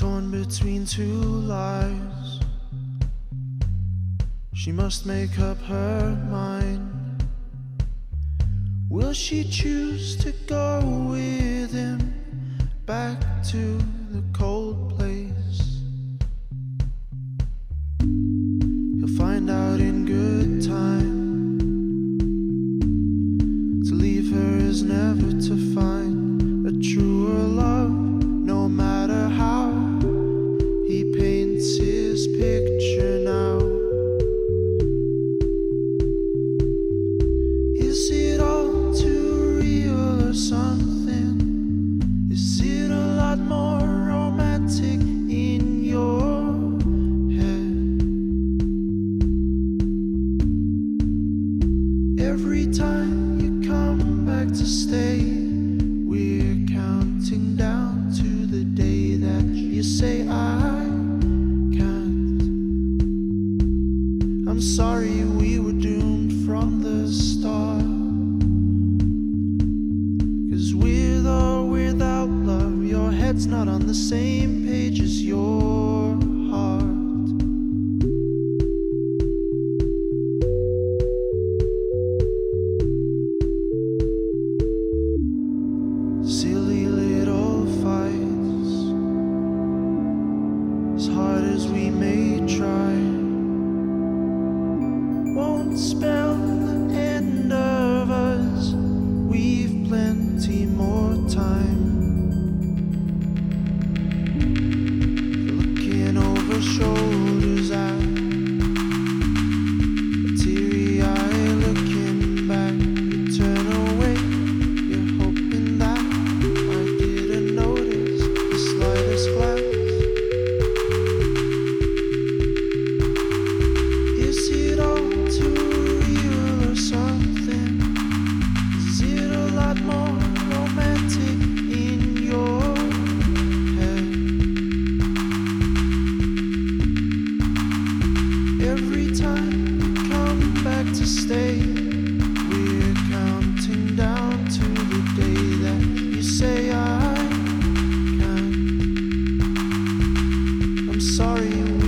torn between two lives. She must make up her mind. Will she choose to go with him back to the cold place? Every time you come back to stay, we're counting down to the day that you say I can't. I'm sorry we were doomed from the start. Cause with or without love, your head's not on the same page as yours. silly little fights. As hard as we may try, won't spell the end of us. We've plenty more. every time come back to stay. We're counting down to the day that you say I can. I'm sorry.